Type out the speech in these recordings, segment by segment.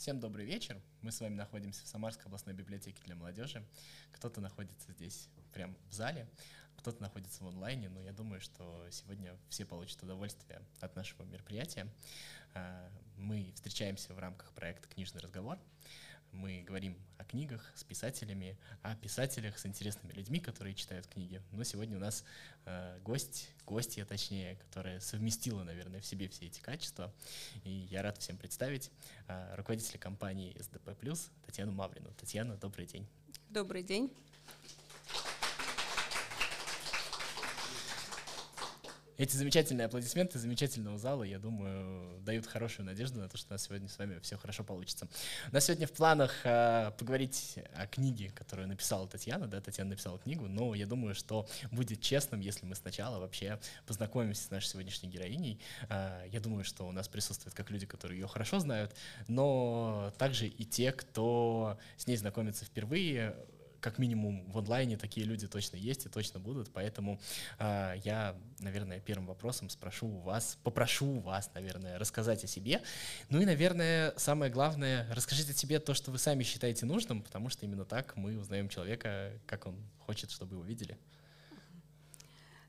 Всем добрый вечер. Мы с вами находимся в Самарской областной библиотеке для молодежи. Кто-то находится здесь прямо в зале, кто-то находится в онлайне, но я думаю, что сегодня все получат удовольствие от нашего мероприятия. А, мы встречаемся в рамках проекта «Книжный разговор». Мы говорим о книгах с писателями, о писателях с интересными людьми, которые читают книги. Но сегодня у нас э, гость, гостья точнее, которая совместила, наверное, в себе все эти качества. И я рад всем представить э, руководителя компании SDP+, Татьяну Маврину. Татьяна, добрый день. Добрый день. Эти замечательные аплодисменты замечательного зала, я думаю, дают хорошую надежду на то, что у нас сегодня с вами все хорошо получится. У нас сегодня в планах э, поговорить о книге, которую написала Татьяна, да, Татьяна написала книгу, но я думаю, что будет честным, если мы сначала вообще познакомимся с нашей сегодняшней героиней. Э, я думаю, что у нас присутствуют как люди, которые ее хорошо знают, но также и те, кто с ней знакомится впервые, как минимум в онлайне такие люди точно есть и точно будут, поэтому э, я, наверное, первым вопросом спрошу у вас, попрошу у вас, наверное, рассказать о себе. Ну и, наверное, самое главное, расскажите о себе то, что вы сами считаете нужным, потому что именно так мы узнаем человека, как он хочет, чтобы его видели.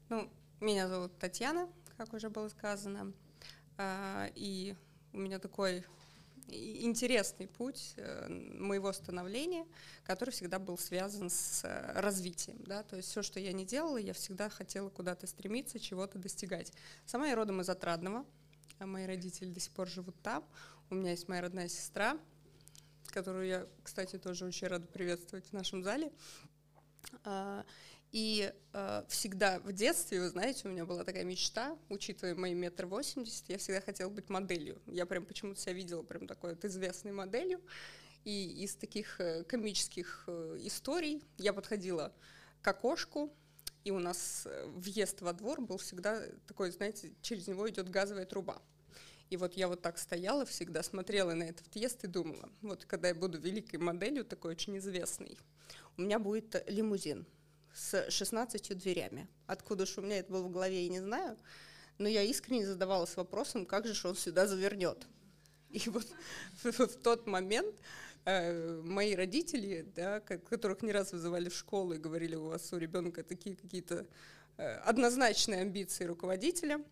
Ну, меня зовут Татьяна, как уже было сказано, э, и у меня такой интересный путь э, моего становления, который всегда был связан с э, развитием. Да? То есть все, что я не делала, я всегда хотела куда-то стремиться, чего-то достигать. Сама я родом из Отрадного, а мои родители до сих пор живут там. У меня есть моя родная сестра, которую я, кстати, тоже очень рада приветствовать в нашем зале. И э, всегда в детстве, вы знаете, у меня была такая мечта, учитывая мои метр восемьдесят, я всегда хотела быть моделью. Я прям почему-то себя видела прям такой вот известной моделью. И из таких э, комических э, историй я подходила к окошку, и у нас э, въезд во двор был всегда такой, знаете, через него идет газовая труба. И вот я вот так стояла всегда, смотрела на этот въезд и думала, вот когда я буду великой моделью, такой очень известной, у меня будет лимузин с 16 дверями. Откуда же у меня это было в голове, я не знаю. Но я искренне задавалась вопросом, как же он сюда завернет. И вот в, тот момент э, мои родители, да, которых не раз вызывали в школу и говорили, у вас у ребенка такие какие-то э, однозначные амбиции руководителя,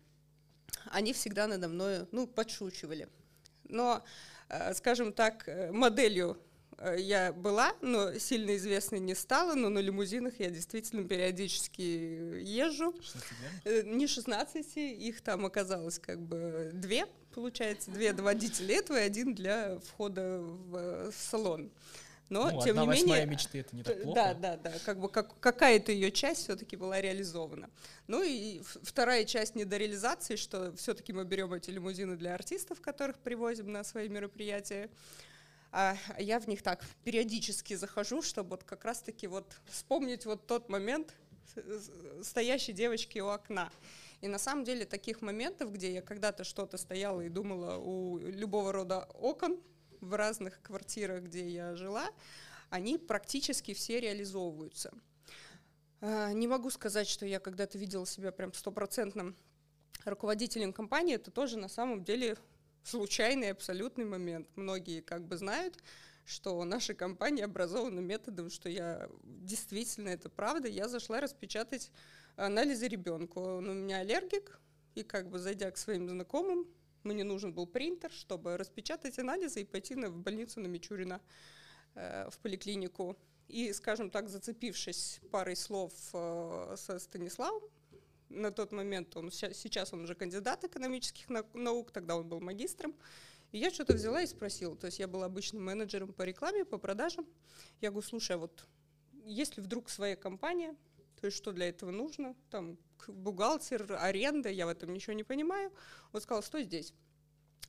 они всегда надо мной, ну, подшучивали. Но, э, скажем так, моделью я была, но сильно известной не стала, но на лимузинах я действительно периодически езжу. 16 э, не 16, их там оказалось как бы две, получается, две для водителя этого и один для входа в салон. Но, ну, тем не менее, мечты это не так плохо. Да, да, да, как бы как, какая-то ее часть все-таки была реализована. Ну и вторая часть недореализации, что все-таки мы берем эти лимузины для артистов, которых привозим на свои мероприятия а я в них так периодически захожу, чтобы вот как раз-таки вот вспомнить вот тот момент стоящей девочки у окна. И на самом деле таких моментов, где я когда-то что-то стояла и думала у любого рода окон в разных квартирах, где я жила, они практически все реализовываются. А, не могу сказать, что я когда-то видела себя прям стопроцентным руководителем компании, это тоже на самом деле случайный абсолютный момент. Многие как бы знают, что наша компания образована методом, что я действительно это правда. Я зашла распечатать анализы ребенку. Он у меня аллергик, и как бы зайдя к своим знакомым, мне нужен был принтер, чтобы распечатать анализы и пойти на, в больницу на Мичурина э, в поликлинику. И, скажем так, зацепившись парой слов э, со Станиславом, на тот момент он сейчас он уже кандидат экономических наук, тогда он был магистром. И я что-то взяла и спросила. То есть я была обычным менеджером по рекламе, по продажам. Я говорю, слушай, а вот если вдруг своя компания, то есть что для этого нужно? Там бухгалтер, аренда, я в этом ничего не понимаю. Он сказал, стой здесь.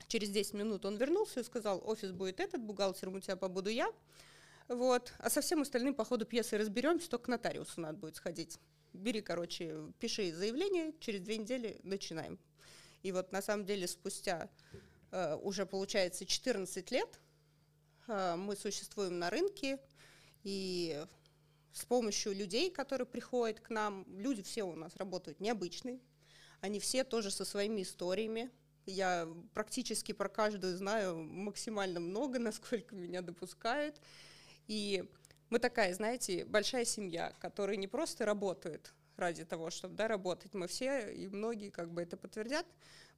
Через 10 минут он вернулся и сказал, офис будет этот, бухгалтером у тебя побуду я. Вот. А со всем остальным по ходу пьесы разберемся, только к нотариусу надо будет сходить бери, короче, пиши заявление, через две недели начинаем. И вот на самом деле спустя э, уже получается 14 лет э, мы существуем на рынке, и с помощью людей, которые приходят к нам, люди все у нас работают необычные, они все тоже со своими историями. Я практически про каждую знаю максимально много, насколько меня допускают. И мы такая, знаете, большая семья, которая не просто работает ради того, чтобы да, работать. Мы все, и многие как бы это подтвердят,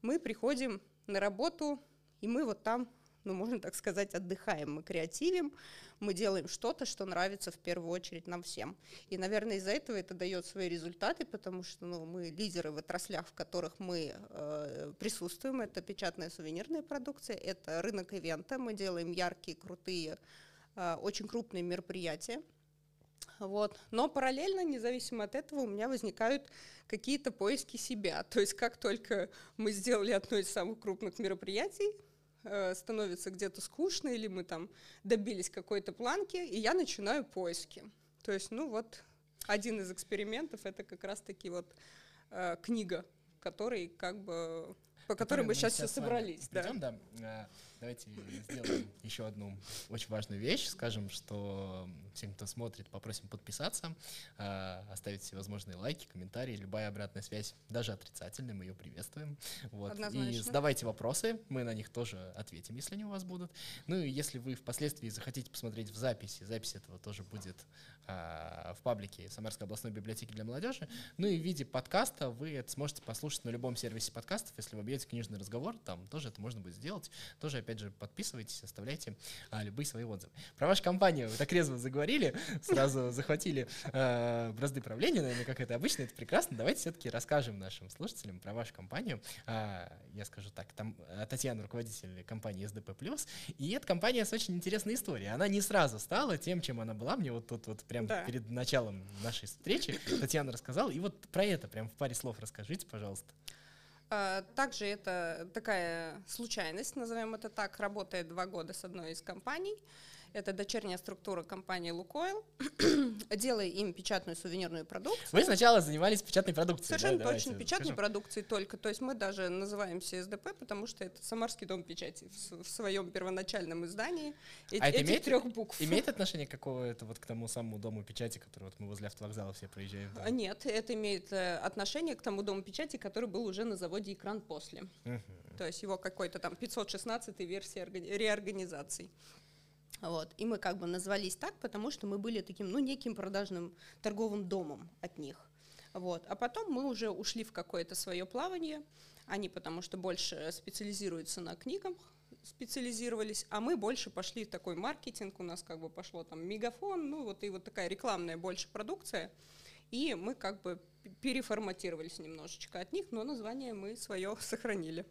мы приходим на работу, и мы вот там ну, можно так сказать, отдыхаем, мы креативим, мы делаем что-то, что нравится в первую очередь нам всем. И, наверное, из-за этого это дает свои результаты, потому что ну, мы лидеры в отраслях, в которых мы э, присутствуем. Это печатная сувенирная продукция, это рынок ивента, мы делаем яркие, крутые, очень крупные мероприятия. Вот. Но параллельно, независимо от этого, у меня возникают какие-то поиски себя. То есть как только мы сделали одно из самых крупных мероприятий, Э, становится где-то скучно, или мы там добились какой-то планки, и я начинаю поиски. То есть, ну вот, один из экспериментов это как раз-таки вот э, книга, который как бы по которой мы, мы сейчас все собрались. Да. Придем, да. Э, давайте сделаем еще одну очень важную вещь. Скажем, что всем, кто смотрит, попросим подписаться, э, оставить всевозможные лайки, комментарии, любая обратная связь, даже отрицательная, мы ее приветствуем. Вот. И задавайте вопросы, мы на них тоже ответим, если они у вас будут. Ну и если вы впоследствии захотите посмотреть в записи, запись этого тоже будет э, в паблике Самарской областной библиотеки для молодежи. Ну и в виде подкаста вы это сможете послушать на любом сервисе подкастов, если вы бьете книжный разговор, там тоже это можно будет сделать. Тоже, опять же, подписывайтесь, оставляйте а, любые свои отзывы. Про вашу компанию вы так резво заговорили, сразу захватили э, бразды правления, наверное, как это обычно, это прекрасно. Давайте все-таки расскажем нашим слушателям про вашу компанию. А, я скажу так, там э, Татьяна, руководитель компании SDP+, и эта компания с очень интересной историей. Она не сразу стала тем, чем она была. Мне вот тут вот прям да. перед началом нашей встречи Татьяна рассказала. И вот про это прям в паре слов расскажите, пожалуйста. А, также это такая случайность, назовем это так, работает два года с одной из компаний. Это дочерняя структура компании «Лукойл». Делая им печатную сувенирную продукцию. Вы сначала занимались печатной продукцией, Совершенно да? точно, печатной скажем. продукцией только. То есть мы даже называемся СДП, потому что это Самарский дом печати в, в своем первоначальном издании. Эти, а это имеет, трех букв. Имеет отношение какое-то вот к тому самому дому печати, который вот мы возле автовокзала все проезжаем? Да? Нет, это имеет э, отношение к тому дому печати, который был уже на заводе «Экран» после. Угу. То есть его какой-то там 516 версии реорганизации. Вот. И мы как бы назвались так, потому что мы были таким, ну, неким продажным торговым домом от них. Вот. А потом мы уже ушли в какое-то свое плавание. Они потому что больше специализируются на книгах, специализировались, а мы больше пошли в такой маркетинг, у нас как бы пошло там мегафон, ну вот и вот такая рекламная больше продукция, и мы как бы переформатировались немножечко от них, но название мы свое сохранили.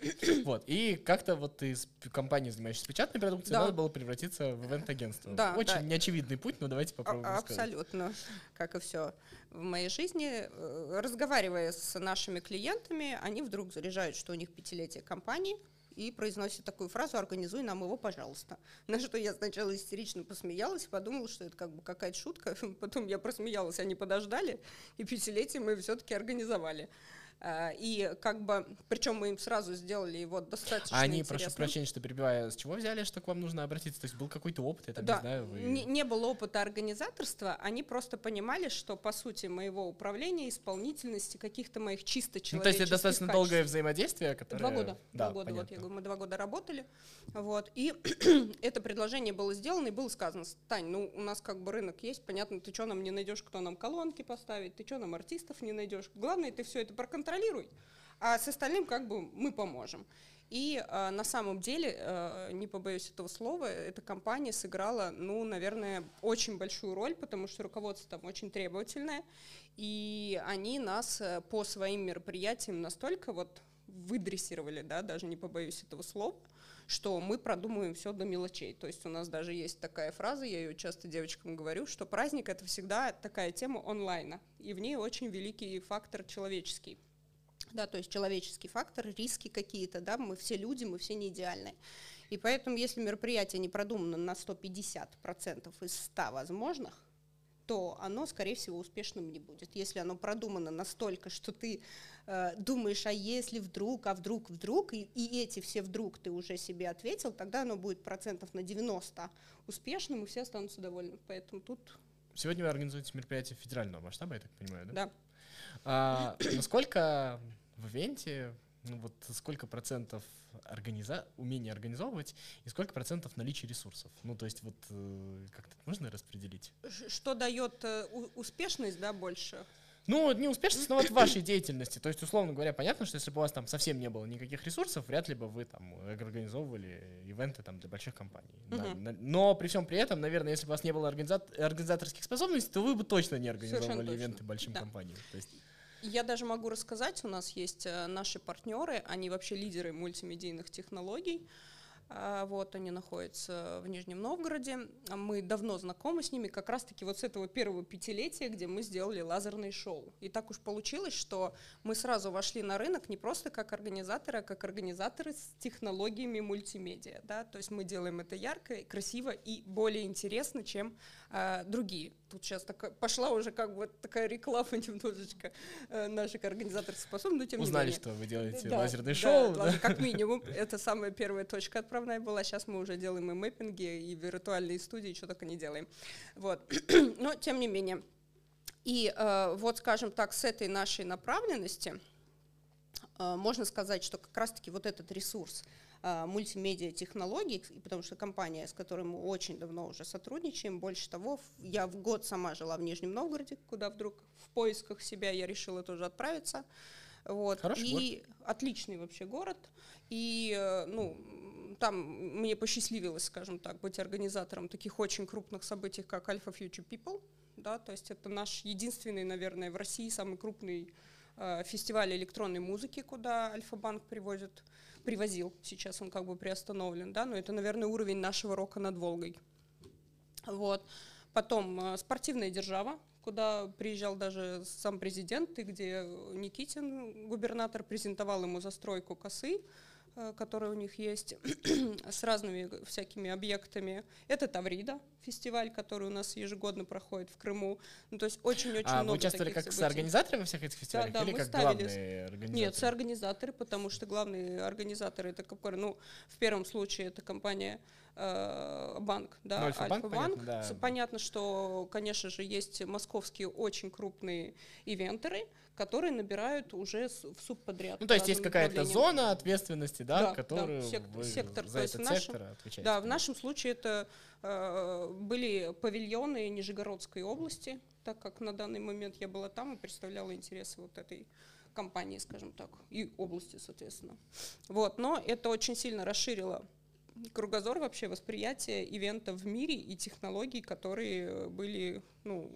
Вот. И как-то вот из компании, занимающейся печатной продукцией, да. надо было превратиться в ивент-агентство. Да, Очень да. неочевидный путь, но давайте попробуем а, Абсолютно. Как и все в моей жизни. Э, разговаривая с нашими клиентами, они вдруг заряжают, что у них пятилетие компании, и произносит такую фразу «организуй нам его, пожалуйста». На что я сначала истерично посмеялась, подумала, что это как бы какая-то шутка. Потом я просмеялась, они подождали, и пятилетие мы все-таки организовали. Э, и как бы, причем мы им сразу сделали его достаточно а Они, интересным. прошу прощения, что перебиваю, с чего взяли, что к вам нужно обратиться? То есть был какой-то опыт, я там да. не знаю. Вы... Не, не было опыта организаторства, они просто понимали, что по сути моего управления, исполнительности, каких-то моих чисто человеческих ну, То есть это достаточно качеств. долгое взаимодействие, которое... Два года. Да, два года, понятно. вот я говорю, мы два года работали, вот, и это предложение было сделано, и было сказано, Тань, ну у нас как бы рынок есть, понятно, ты что нам не найдешь, кто нам колонки поставить, ты что нам артистов не найдешь, главное, ты все это проконтролируй, а с остальным как бы мы поможем. И э, на самом деле, э, не побоюсь этого слова, эта компания сыграла, ну, наверное, очень большую роль, потому что руководство там очень требовательное, и они нас э, по своим мероприятиям настолько вот выдрессировали, да, даже не побоюсь этого слова, что мы продумываем все до мелочей. То есть у нас даже есть такая фраза, я ее часто девочкам говорю, что праздник — это всегда такая тема онлайна, и в ней очень великий фактор человеческий да, то есть человеческий фактор, риски какие-то, да, мы все люди, мы все не идеальные. И поэтому, если мероприятие не продумано на 150% из 100 возможных, то оно, скорее всего, успешным не будет. Если оно продумано настолько, что ты э, думаешь, а если вдруг, а вдруг, вдруг, и, и эти все вдруг ты уже себе ответил, тогда оно будет процентов на 90 успешным, и все останутся довольны. Поэтому тут... Сегодня вы организуете мероприятие федерального масштаба, я так понимаю, да? Да. А, насколько в ивенте ну, вот сколько процентов организа... умения организовывать и сколько процентов наличия ресурсов? Ну, то есть вот э, как-то можно распределить? Что дает э, успешность, да, больше? Ну, не успешность, но вот в вашей деятельности. То есть, условно говоря, понятно, что если бы у вас там совсем не было никаких ресурсов, вряд ли бы вы там организовывали ивенты там для больших компаний. Да. Но при всем при этом, наверное, если бы у вас не было организаторских способностей, то вы бы точно не организовывали точно. ивенты большим да. компаниям. То есть... Я даже могу рассказать, у нас есть э, наши партнеры, они вообще лидеры мультимедийных технологий. А, вот они находятся в Нижнем Новгороде. Мы давно знакомы с ними, как раз-таки вот с этого первого пятилетия, где мы сделали лазерное шоу. И так уж получилось, что мы сразу вошли на рынок не просто как организаторы, а как организаторы с технологиями мультимедиа. Да? То есть мы делаем это ярко, красиво и более интересно, чем а, другие. Тут сейчас такая, пошла уже как бы такая реклама немножечко э, наших но тем Узнали, не менее. что вы делаете да, лазерное да, шоу. Да, да? как минимум. Это самая первая точка отправная была. Сейчас мы уже делаем и мэппинги, и виртуальные студии, что только не делаем. Вот. но тем не менее. И э, вот, скажем так, с этой нашей направленности э, можно сказать, что как раз-таки вот этот ресурс – а, мультимедиа технологий, потому что компания, с которой мы очень давно уже сотрудничаем, больше того, я в год сама жила в Нижнем Новгороде, куда вдруг в поисках себя я решила тоже отправиться. Вот. Хороший и город. отличный вообще город. И э, ну, там мне посчастливилось, скажем так, быть организатором таких очень крупных событий, как Alpha Future People. Да, то есть это наш единственный, наверное, в России самый крупный э, фестиваль электронной музыки, куда Альфа-банк привозит привозил. Сейчас он как бы приостановлен, да, но это, наверное, уровень нашего рока над Волгой. Вот. Потом э, спортивная держава, куда приезжал даже сам президент, и где Никитин, губернатор, презентовал ему застройку косы, которые у них есть, с разными всякими объектами. Это Таврида, фестиваль, который у нас ежегодно проходит в Крыму. Ну, то есть очень-очень а, много вы участвовали как событий. организаторами всех этих фестивалей да, да, или мы как ставили... главные организаторы? Нет, соорганизаторы, потому что главные организаторы это, ну, в первом случае это компания э, банк, да, ну, Альфа-банк. Альфа-банк. Понятно, да. понятно, что, конечно же, есть московские очень крупные ивентеры, которые набирают уже в субподряд. Ну, то есть есть какая-то зона ответственности, да, да которую да, сектор, вы сектор, за этот нашем, сектор отвечаете. Да, в нашем случае это э, были павильоны Нижегородской области, так как на данный момент я была там и представляла интересы вот этой компании, скажем так, и области, соответственно. Вот, но это очень сильно расширило кругозор вообще восприятия ивента в мире и технологий, которые были, ну,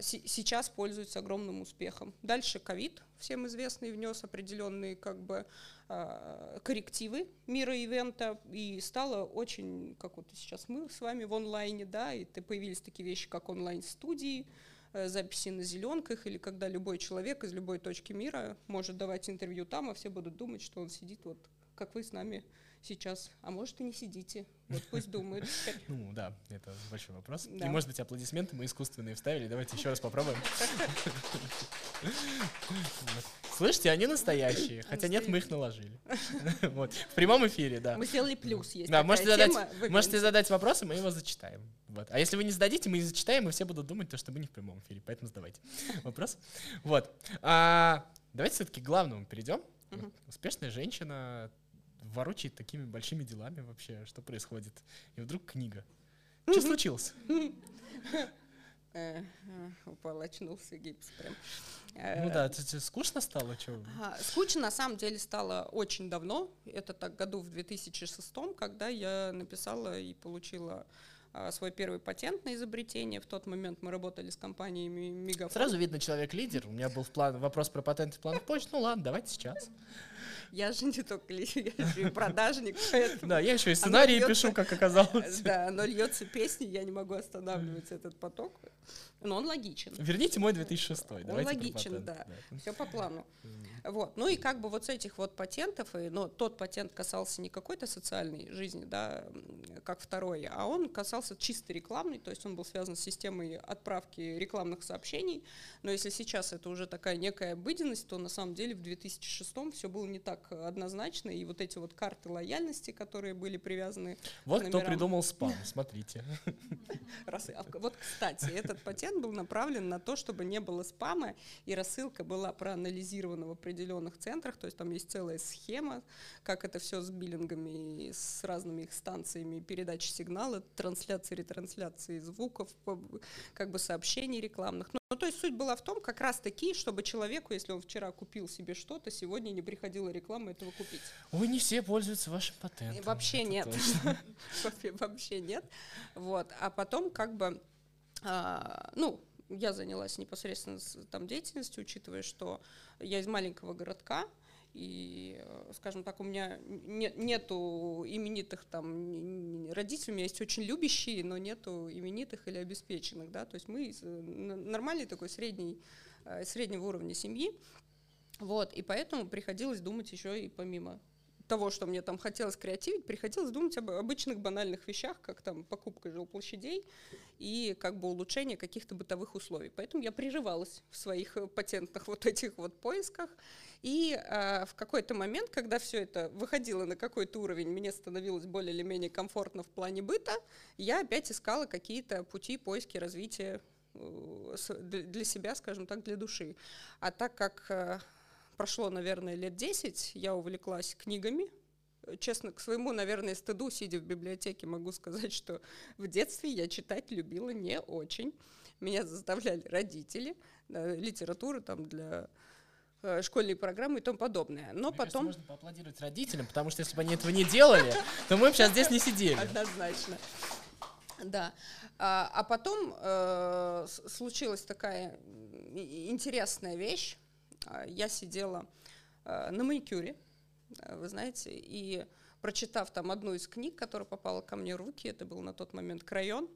сейчас пользуются огромным успехом. Дальше ковид, всем известный, внес определенные как бы а, коррективы мира ивента, и стало очень, как вот сейчас мы с вами в онлайне, да, и появились такие вещи, как онлайн-студии, э, записи на зеленках, или когда любой человек из любой точки мира может давать интервью там, а все будут думать, что он сидит вот как вы с нами сейчас, а может и не сидите. Вот пусть думают. Ну да, это большой вопрос. И может быть аплодисменты мы искусственные вставили. Давайте еще раз попробуем. Слышите, они настоящие, хотя нет, мы их наложили. Вот. В прямом эфире, да. Мы сделали плюс, есть Да, можете задать, можете задать вопрос, и мы его зачитаем. Вот. А если вы не зададите, мы не зачитаем, и все будут думать, то, что мы не в прямом эфире, поэтому задавайте вопрос. Вот. А, давайте все-таки к главному перейдем. Успешная женщина ворочает такими большими делами вообще, что происходит. И вдруг книга. Что случилось? Э, упал, очнулся гипс прям. Ну да, это скучно стало? Что? Скучно на самом деле стало очень давно. Это так году в 2006, когда я написала и получила свой первый патент на изобретение. В тот момент мы работали с компаниями Мегафон. Сразу видно человек лидер. У меня был план, вопрос про патенты в планах почты. Ну ладно, давайте сейчас. Я же не только я еще и продажник. Да, я еще и сценарии пишу, как оказалось. Да, но льется песни, я не могу останавливать этот поток. Но он логичен. Верните мой 2006. Он логичен, да. Все по плану. Вот. Ну и как бы вот с этих вот патентов, и, но тот патент касался не какой-то социальной жизни, да, как второй, а он касался чисто рекламной, то есть он был связан с системой отправки рекламных сообщений. Но если сейчас это уже такая некая обыденность, то на самом деле в 2006 все было не так однозначно, и вот эти вот карты лояльности, которые были привязаны Вот кто придумал спам, смотрите. Рассылка. Вот, кстати, этот патент был направлен на то, чтобы не было спама, и рассылка была проанализированного определенных центрах, то есть там есть целая схема, как это все с биллингами, с разными их станциями передачи сигнала, трансляции, ретрансляции звуков, как бы сообщений рекламных. Ну, ну, то есть суть была в том, как раз таки, чтобы человеку, если он вчера купил себе что-то, сегодня не приходила реклама этого купить. Ой, не все пользуются вашим патентом. Вообще нет. Вообще нет. Вот. А потом как бы, а, ну, я занялась непосредственно там деятельностью, учитывая, что я из маленького городка, и, э, скажем так, у меня нет, нету именитых там родителей, у меня есть очень любящие, но нету именитых или обеспеченных, да, то есть мы э, нормальной такой средней, э, среднего уровня семьи, вот, и поэтому приходилось думать еще и помимо того, что мне там хотелось креативить, приходилось думать об обычных банальных вещах, как там покупка жилплощадей и как бы улучшение каких-то бытовых условий. Поэтому я прерывалась в своих э, патентных вот этих вот поисках. И э, в какой-то момент, когда все это выходило на какой-то уровень, мне становилось более или менее комфортно в плане быта, я опять искала какие-то пути поиски развития э, для себя, скажем так, для души. А так как э, прошло, наверное, лет 10, я увлеклась книгами. Честно, к своему, наверное, стыду, сидя в библиотеке, могу сказать, что в детстве я читать любила не очень. Меня заставляли родители, литературу там для э, школьные программы и тому подобное. Но Мне потом... Кажется, можно поаплодировать родителям, потому что если бы они этого не делали, то мы бы сейчас здесь не сидели. Однозначно. Да. А, а потом э, случилась такая интересная вещь. А, я сидела а, на маникюре, вы знаете, и прочитав там одну из книг, которая попала ко мне в руки, это был на тот момент «Крайон»,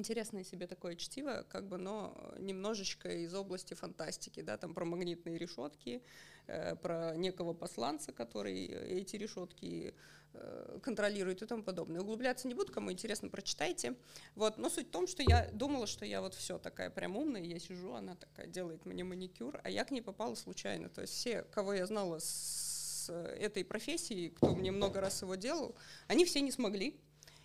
интересное себе такое чтиво, как бы, но немножечко из области фантастики, да, там про магнитные решетки, э, про некого посланца, который эти решетки Э, контролирует и тому подобное. Углубляться не буду, кому интересно, прочитайте. Вот. Но суть в том, что я думала, что я вот все такая прям умная, я сижу, она такая делает мне маникюр, а я к ней попала случайно. То есть все, кого я знала с этой профессии, кто мне много раз его делал, они все не смогли.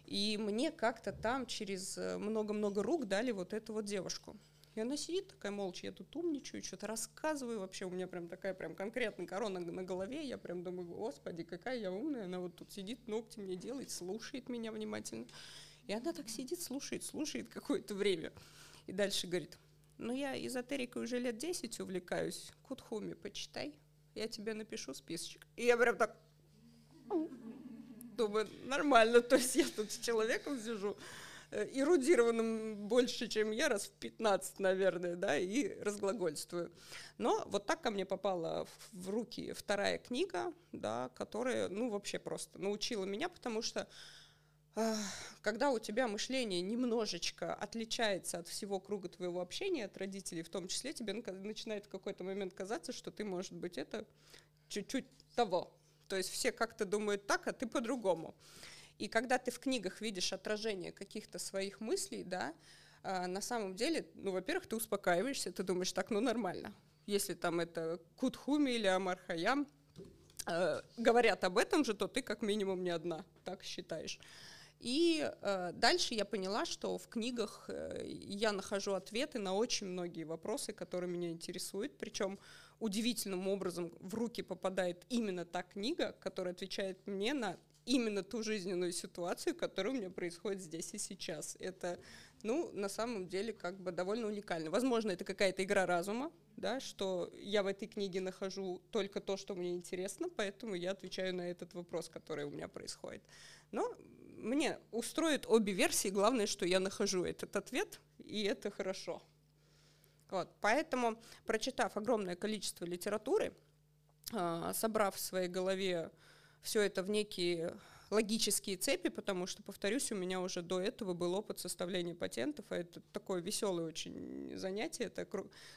И мне как-то там через э, много-много рук дали вот эту вот девушку. И она сидит такая молча, я тут умничаю, что-то рассказываю, вообще у меня прям такая прям конкретная корона на голове, я прям думаю, господи, какая я умная, она вот тут сидит, ногти мне делает, слушает меня внимательно. И она так сидит, слушает, слушает какое-то время. И дальше говорит, ну я эзотерикой уже лет 10 увлекаюсь, Кутхуми, почитай, я тебе напишу списочек. И я прям так думаю, нормально, то есть я тут с человеком сижу, Э, эрудированным больше, чем я, раз в 15, наверное, да, и разглагольствую. Но вот так ко мне попала в руки вторая книга, да, которая, ну, вообще просто научила меня, потому что когда у тебя мышление немножечко отличается от всего круга твоего общения, от родителей в том числе, тебе начинает в какой-то момент казаться, что ты, может быть, это чуть-чуть того. То есть все как-то думают так, а ты по-другому. И когда ты в книгах видишь отражение каких-то своих мыслей, да, а, на самом деле, ну, во-первых, ты успокаиваешься, ты думаешь, так, ну, нормально. Если там это Кутхуми или Амархаям э, говорят об этом же, то ты как минимум не одна, так считаешь. И э, дальше я поняла, что в книгах э, я нахожу ответы на очень многие вопросы, которые меня интересуют. Причем удивительным образом в руки попадает именно та книга, которая отвечает мне на именно ту жизненную ситуацию, которая у меня происходит здесь и сейчас. Это, ну, на самом деле, как бы довольно уникально. Возможно, это какая-то игра разума, да, что я в этой книге нахожу только то, что мне интересно, поэтому я отвечаю на этот вопрос, который у меня происходит. Но мне устроит обе версии, главное, что я нахожу этот ответ, и это хорошо. Вот, поэтому, прочитав огромное количество литературы, а, собрав в своей голове все это в некие логические цепи, потому что, повторюсь, у меня уже до этого был опыт составления патентов, а это такое веселое очень занятие, это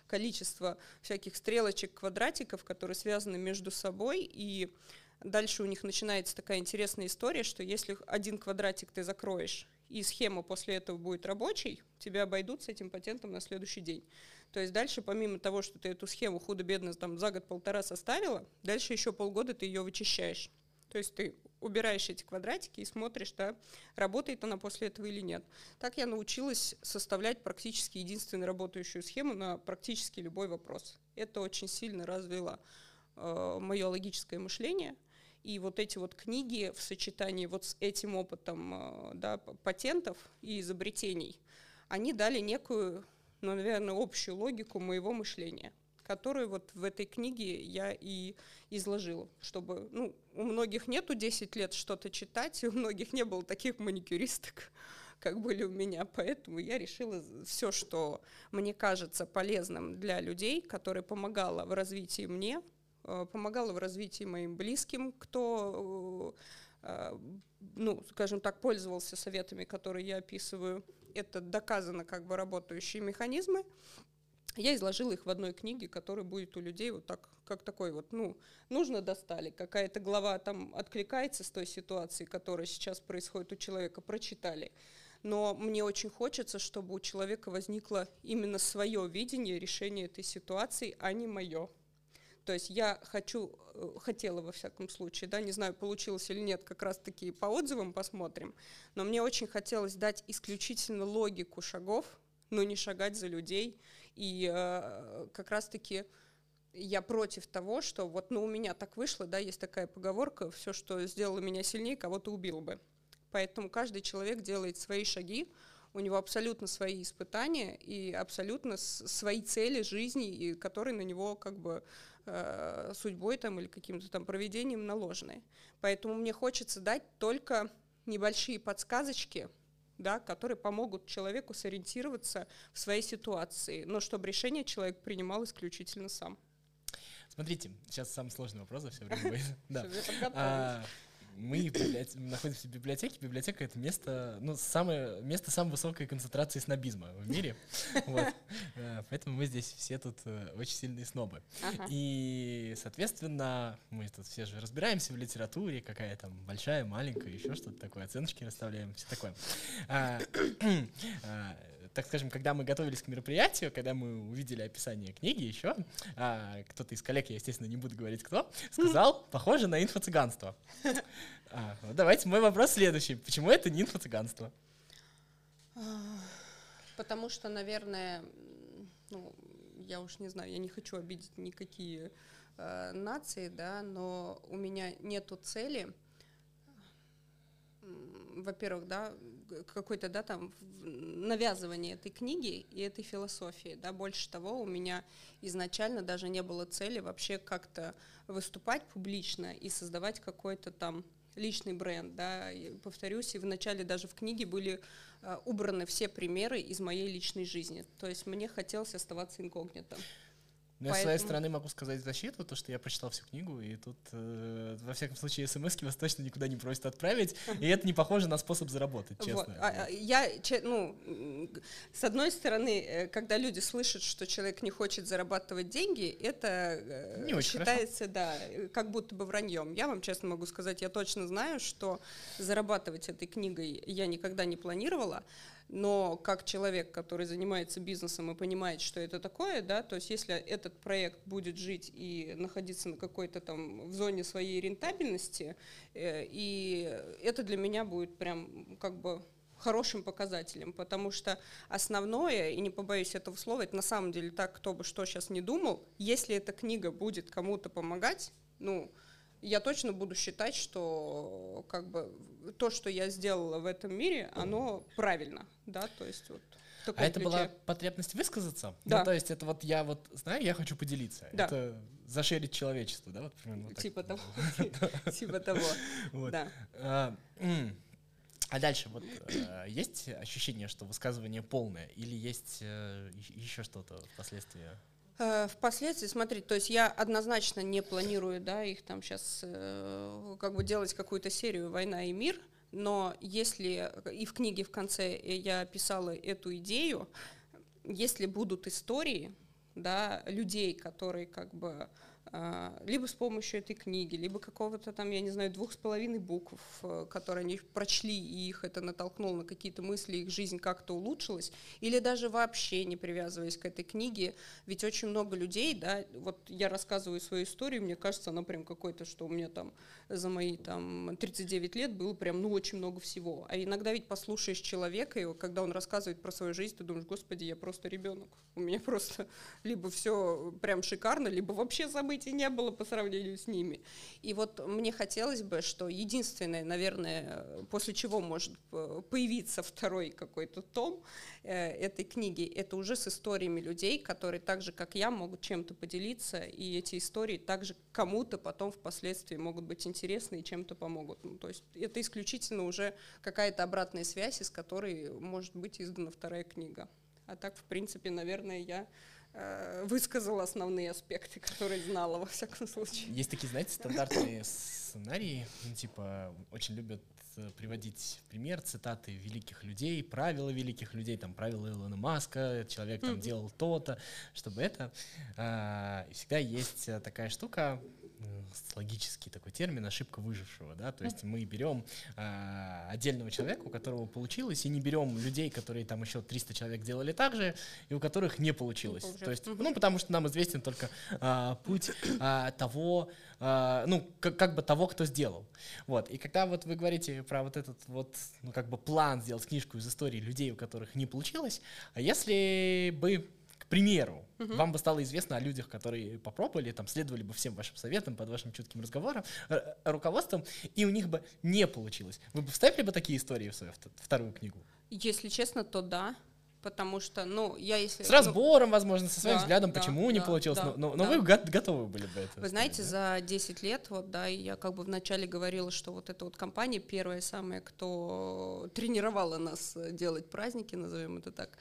количество всяких стрелочек, квадратиков, которые связаны между собой, и дальше у них начинается такая интересная история, что если один квадратик ты закроешь, и схема после этого будет рабочей, тебя обойдут с этим патентом на следующий день. То есть дальше, помимо того, что ты эту схему худо-бедно там за год-полтора составила, дальше еще полгода ты ее вычищаешь. То есть ты убираешь эти квадратики и смотришь, да, работает она после этого или нет. Так я научилась составлять практически единственную работающую схему на практически любой вопрос. Это очень сильно развило э, мое логическое мышление. И вот эти вот книги в сочетании вот с этим опытом э, да, патентов и изобретений, они дали некую, ну, наверное, общую логику моего мышления которую вот в этой книге я и изложила, чтобы, ну, у многих нету 10 лет что-то читать, и у многих не было таких маникюристок, как были у меня, поэтому я решила все, что мне кажется полезным для людей, которое помогало в развитии мне, э, помогало в развитии моим близким, кто, э, ну, скажем так, пользовался советами, которые я описываю. Это доказано как бы работающие механизмы. Я изложила их в одной книге, которая будет у людей вот так, как такой вот, ну, нужно достали, какая-то глава там откликается с той ситуации, которая сейчас происходит у человека, прочитали. Но мне очень хочется, чтобы у человека возникло именно свое видение решения этой ситуации, а не мое. То есть я хочу, э, хотела во всяком случае, да, не знаю, получилось или нет, как раз-таки по отзывам посмотрим, но мне очень хотелось дать исключительно логику шагов, но не шагать за людей, и э, как раз-таки я против того, что вот, ну, у меня так вышло, да, есть такая поговорка, все, что сделало меня сильнее, кого-то убил бы. Поэтому каждый человек делает свои шаги, у него абсолютно свои испытания и абсолютно свои цели жизни, и которые на него как бы э, судьбой там или каким-то там проведением наложены. Поэтому мне хочется дать только небольшие подсказочки, да, которые помогут человеку сориентироваться в своей ситуации, но чтобы решение человек принимал исключительно сам. Смотрите, сейчас самый сложный вопрос за все время. Да мы находимся в библиотеке. Библиотека — это место, ну, самое, место самой высокой концентрации снобизма в мире. Вот. Э, поэтому мы здесь все тут э, очень сильные снобы. Ага. И, соответственно, мы тут все же разбираемся в литературе, какая там большая, маленькая, еще что-то такое, оценочки расставляем, все такое. А, а, так скажем, когда мы готовились к мероприятию, когда мы увидели описание книги еще, а, кто-то из коллег, я, естественно, не буду говорить кто, сказал, похоже на инфо-цыганство. А, вот давайте мой вопрос следующий. Почему это не инфо-цыганство? Потому что, наверное, ну, я уж не знаю, я не хочу обидеть никакие э, нации, да, но у меня нету цели, во-первых, да, какой-то, да, там, навязывание этой книги и этой философии, да, больше того, у меня изначально даже не было цели вообще как-то выступать публично и создавать какой-то там личный бренд, да, и, повторюсь, и вначале даже в книге были э, убраны все примеры из моей личной жизни, то есть мне хотелось оставаться инкогнито. Но Поэтому... я с своей стороны могу сказать защиту, то, что я прочитал всю книгу, и тут, э, во всяком случае, смс вас точно никуда не просят отправить, и это не похоже на способ заработать, честно. Вот. А, а, я, ну, с одной стороны, э, когда люди слышат, что человек не хочет зарабатывать деньги, это э, не считается, хорошо. да, как будто бы враньем. Я вам честно могу сказать, я точно знаю, что зарабатывать этой книгой я никогда не планировала, но как человек, который занимается бизнесом и понимает, что это такое, да, то есть если этот проект будет жить и находиться на какой-то там в зоне своей рентабельности, э, и это для меня будет прям как бы хорошим показателем, потому что основное, и не побоюсь этого слова, это на самом деле так, кто бы что сейчас не думал, если эта книга будет кому-то помогать, ну, я точно буду считать, что как бы то, что я сделала в этом мире, оно правильно, да, то есть вот. А это ключе. была потребность высказаться? Да. Ну, то есть это вот я вот знаю, я хочу поделиться. Да. Это зашерить человечество, да? Вот, примерно, вот типа того. Типа того. Да. А, а дальше вот э, есть ощущение, что высказывание полное, или есть э, еще что-то впоследствии? Э, впоследствии, смотрите, то есть я однозначно не планирую, да, их там сейчас э, как бы делать какую-то серию «Война и мир», но если и в книге в конце я писала эту идею, если будут истории, да, людей, которые как бы либо с помощью этой книги, либо какого-то там, я не знаю, двух с половиной букв, э, которые они прочли, и их это натолкнуло на какие-то мысли, их жизнь как-то улучшилась, или даже вообще не привязываясь к этой книге, ведь очень много людей, да, вот я рассказываю свою историю, мне кажется, она прям какой-то, что у меня там за мои там 39 лет было прям, ну, очень много всего, а иногда ведь послушаешь человека, и когда он рассказывает про свою жизнь, ты думаешь, господи, я просто ребенок, у меня просто либо все прям шикарно, либо вообще забыть и не было по сравнению с ними. И вот мне хотелось бы, что единственное, наверное, после чего может появиться второй какой-то том э, этой книги, это уже с историями людей, которые так же, как я, могут чем-то поделиться, и эти истории также кому-то потом впоследствии могут быть интересны и чем-то помогут. Ну, то есть это исключительно уже какая-то обратная связь, из которой может быть издана вторая книга. А так, в принципе, наверное, я высказала основные аспекты, которые знала, во всяком случае. Есть такие, знаете, стандартные сценарии, ну, типа, очень любят э, приводить пример цитаты великих людей, правила великих людей, там, правила Илона Маска, человек там mm-hmm. делал то-то, чтобы это. А, и всегда есть э, такая штука, социологический такой термин ошибка выжившего, да, то есть мы берем э, отдельного человека, у которого получилось, и не берем людей, которые там еще 300 человек делали так же, и у которых не получилось. Не то есть, ну, потому что нам известен только э, путь э, того, э, ну, как, как бы того, кто сделал. Вот, и когда вот вы говорите про вот этот вот, ну, как бы план сделать книжку из истории людей, у которых не получилось, а если бы примеру, угу. вам бы стало известно о людях, которые попробовали, там, следовали бы всем вашим советам, под вашим чутким разговором, руководством, и у них бы не получилось. Вы бы вставили бы такие истории в свою вторую книгу? Если честно, то да. Потому что, ну, я если... С разбором, ну, возможно, со своим да, взглядом, да, почему да, не получилось. Да, но но, но да. вы готовы были бы это. Вы знаете, да? за 10 лет, вот, да, я как бы вначале говорила, что вот эта вот компания первая самая, кто тренировала нас делать праздники, назовем это так,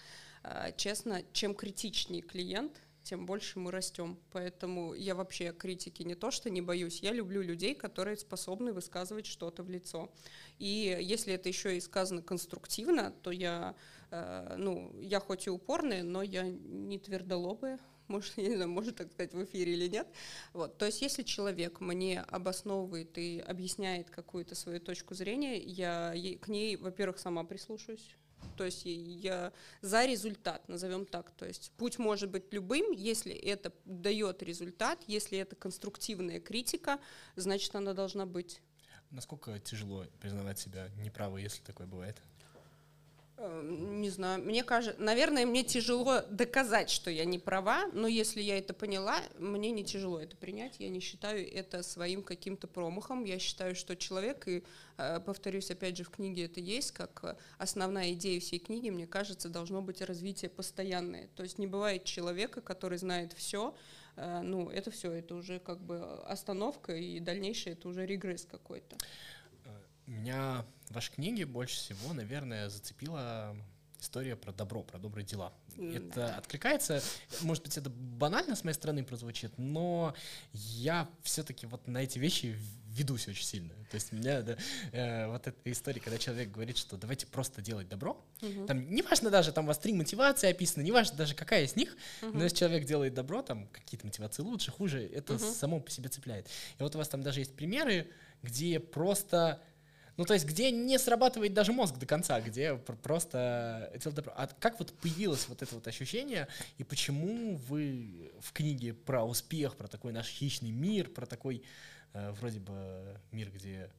честно, чем критичнее клиент, тем больше мы растем. Поэтому я вообще критики не то, что не боюсь, я люблю людей, которые способны высказывать что-то в лицо. И если это еще и сказано конструктивно, то я, э, ну, я хоть и упорная, но я не твердолобая, может, я не знаю, может так сказать в эфире или нет. Вот. То есть если человек мне обосновывает и объясняет какую-то свою точку зрения, я к ней, во-первых, сама прислушаюсь, то есть я за результат, назовем так. То есть путь может быть любым, если это дает результат, если это конструктивная критика, значит она должна быть. Насколько тяжело признавать себя неправой, если такое бывает? Эм, не знаю, мне кажется, наверное, мне тяжело доказать, что я не права, но если я это поняла, мне не тяжело это принять. Я не считаю это своим каким-то промахом. Я считаю, что человек, и э, повторюсь, опять же, в книге это есть, как основная идея всей книги, мне кажется, должно быть развитие постоянное. То есть не бывает человека, который знает все, э, ну, это все, это уже как бы остановка, и дальнейшее это уже регресс какой-то. Меня в вашей книге больше всего, наверное, зацепила история про добро, про добрые дела. Mm, это откликается, может быть, это банально с моей стороны прозвучит, но я все-таки вот на эти вещи ведусь очень сильно. То есть меня да, э, вот эта история, когда человек говорит, что давайте просто делать добро, uh-huh. там неважно даже, там у вас три мотивации описаны, неважно даже какая из них, uh-huh. но если человек делает добро, там какие-то мотивации лучше, хуже, это uh-huh. само по себе цепляет. И вот у вас там даже есть примеры, где просто ну, то есть, где не срабатывает даже мозг до конца, где просто... А как вот появилось вот это вот ощущение, и почему вы в книге про успех, про такой наш хищный мир, про такой э, вроде бы мир, где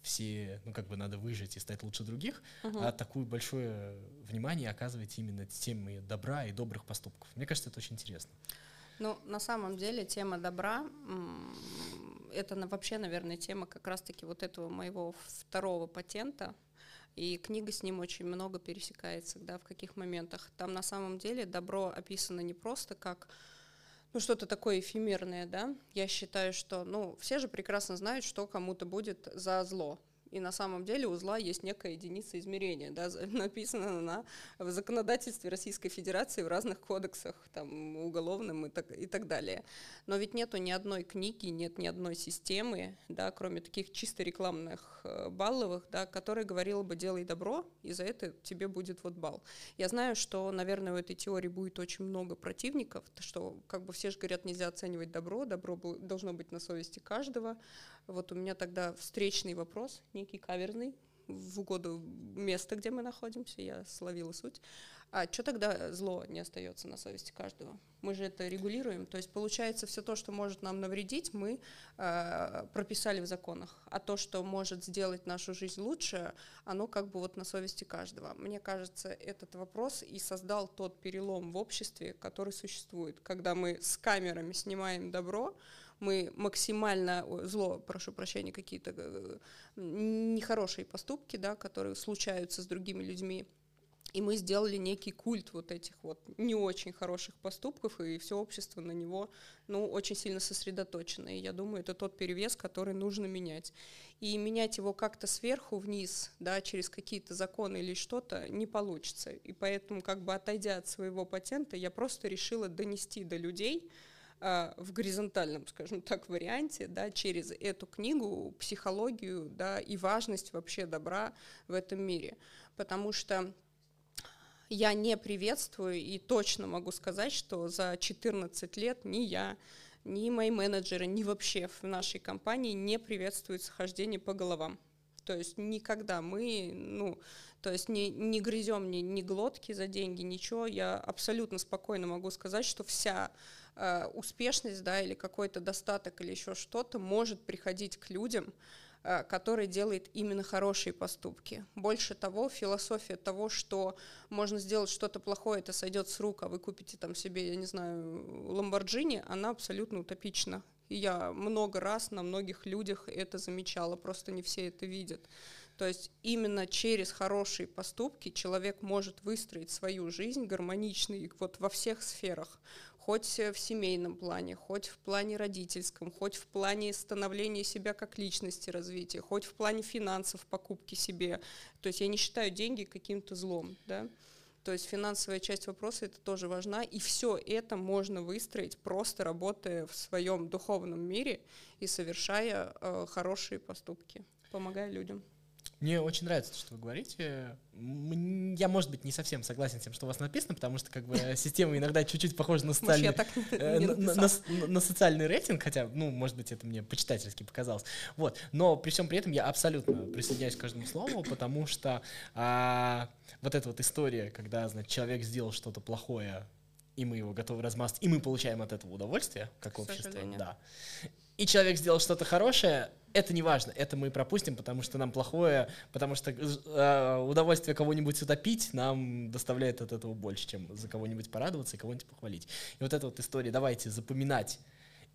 все, ну, как бы надо выжить и стать лучше других, uh-huh. а такое большое внимание оказываете именно теме добра и добрых поступков. Мне кажется, это очень интересно. Ну, на самом деле, тема добра это вообще, наверное, тема как раз-таки вот этого моего второго патента, и книга с ним очень много пересекается, да, в каких моментах. Там на самом деле добро описано не просто как ну, что-то такое эфемерное, да. Я считаю, что, ну, все же прекрасно знают, что кому-то будет за зло. И на самом деле у зла есть некая единица измерения, да, написано на, в законодательстве Российской Федерации в разных кодексах, там, уголовным и так, и так далее. Но ведь нету ни одной книги, нет ни одной системы, да, кроме таких чисто рекламных э, балловых, да, которая говорила бы «делай добро, и за это тебе будет вот балл». Я знаю, что, наверное, у этой теории будет очень много противников, что как бы все же говорят, нельзя оценивать добро, добро должно быть на совести каждого, вот у меня тогда встречный вопрос, некий каверзный, в угоду места, где мы находимся, я словила суть. А что тогда зло не остается на совести каждого? Мы же это регулируем. То есть получается все то, что может нам навредить, мы э, прописали в законах. А то, что может сделать нашу жизнь лучше, оно как бы вот на совести каждого. Мне кажется, этот вопрос и создал тот перелом в обществе, который существует. Когда мы с камерами снимаем добро, мы максимально зло, прошу прощения, какие-то э, нехорошие поступки, да, которые случаются с другими людьми, и мы сделали некий культ вот этих вот не очень хороших поступков, и все общество на него, ну, очень сильно сосредоточено. И я думаю, это тот перевес, который нужно менять. И менять его как-то сверху вниз, да, через какие-то законы или что-то, не получится. И поэтому, как бы отойдя от своего патента, я просто решила донести до людей, в горизонтальном, скажем так, варианте, да, через эту книгу психологию, да, и важность вообще добра в этом мире. Потому что я не приветствую и точно могу сказать, что за 14 лет ни я, ни мои менеджеры, ни вообще в нашей компании не приветствуют сохождение по головам. То есть никогда мы, ну, то есть не, не грызем ни, ни глотки за деньги, ничего. Я абсолютно спокойно могу сказать, что вся э, успешность, да, или какой-то достаток, или еще что-то может приходить к людям, Э, который делает именно хорошие поступки. Больше того, философия того, что можно сделать что-то плохое, это сойдет с рук, а вы купите там себе, я не знаю, Ламборджини, она абсолютно утопична. И я много раз на многих людях это замечала, просто не все это видят. То есть именно через хорошие поступки человек может выстроить свою жизнь гармоничной вот во всех сферах хоть в семейном плане, хоть в плане родительском, хоть в плане становления себя как личности развития, хоть в плане финансов, покупки себе. То есть я не считаю деньги каким-то злом, да. То есть финансовая часть вопроса это тоже важна, и все это можно выстроить просто работая в своем духовном мире и совершая э, хорошие поступки, помогая людям. Мне очень нравится то, что вы говорите. Я, может быть, не совсем согласен с тем, что у вас написано, потому что как бы система иногда чуть-чуть похожа на социальный, э, на, на, на социальный рейтинг, хотя, ну, может быть, это мне почитательски показалось. Вот. Но при всем при этом я абсолютно присоединяюсь к каждому слову, потому что а, вот эта вот история, когда, значит, человек сделал что-то плохое, и мы его готовы размазать, и мы получаем от этого удовольствие, как общество. Да. И человек сделал что-то хорошее, это не важно, это мы пропустим, потому что нам плохое, потому что э, удовольствие кого-нибудь утопить нам доставляет от этого больше, чем за кого-нибудь порадоваться и кого-нибудь похвалить. И вот эта вот история, давайте запоминать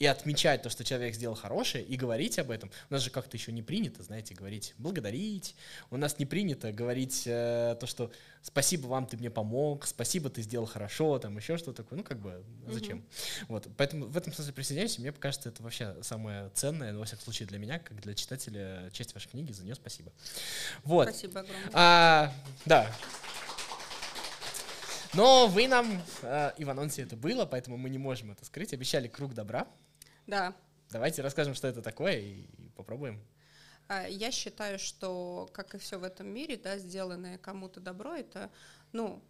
и отмечать то, что человек сделал хорошее, и говорить об этом. У нас же как-то еще не принято, знаете, говорить благодарить. У нас не принято говорить э, то, что спасибо вам, ты мне помог, спасибо, ты сделал хорошо, там еще что-то такое. Ну, как бы, зачем? Mm-hmm. Вот, поэтому в этом смысле присоединяюсь, и мне кажется, это вообще самое ценное, ну, во всяком случае, для меня, как для читателя, часть вашей книги, за нее спасибо. Вот. Спасибо огромное. А, да. Но вы нам, э, и в анонсе это было, поэтому мы не можем это скрыть, обещали круг добра. Да. Давайте расскажем, что это такое, и попробуем. А, я считаю, что, как и все в этом мире, да, сделанное кому-то добро, это, ну,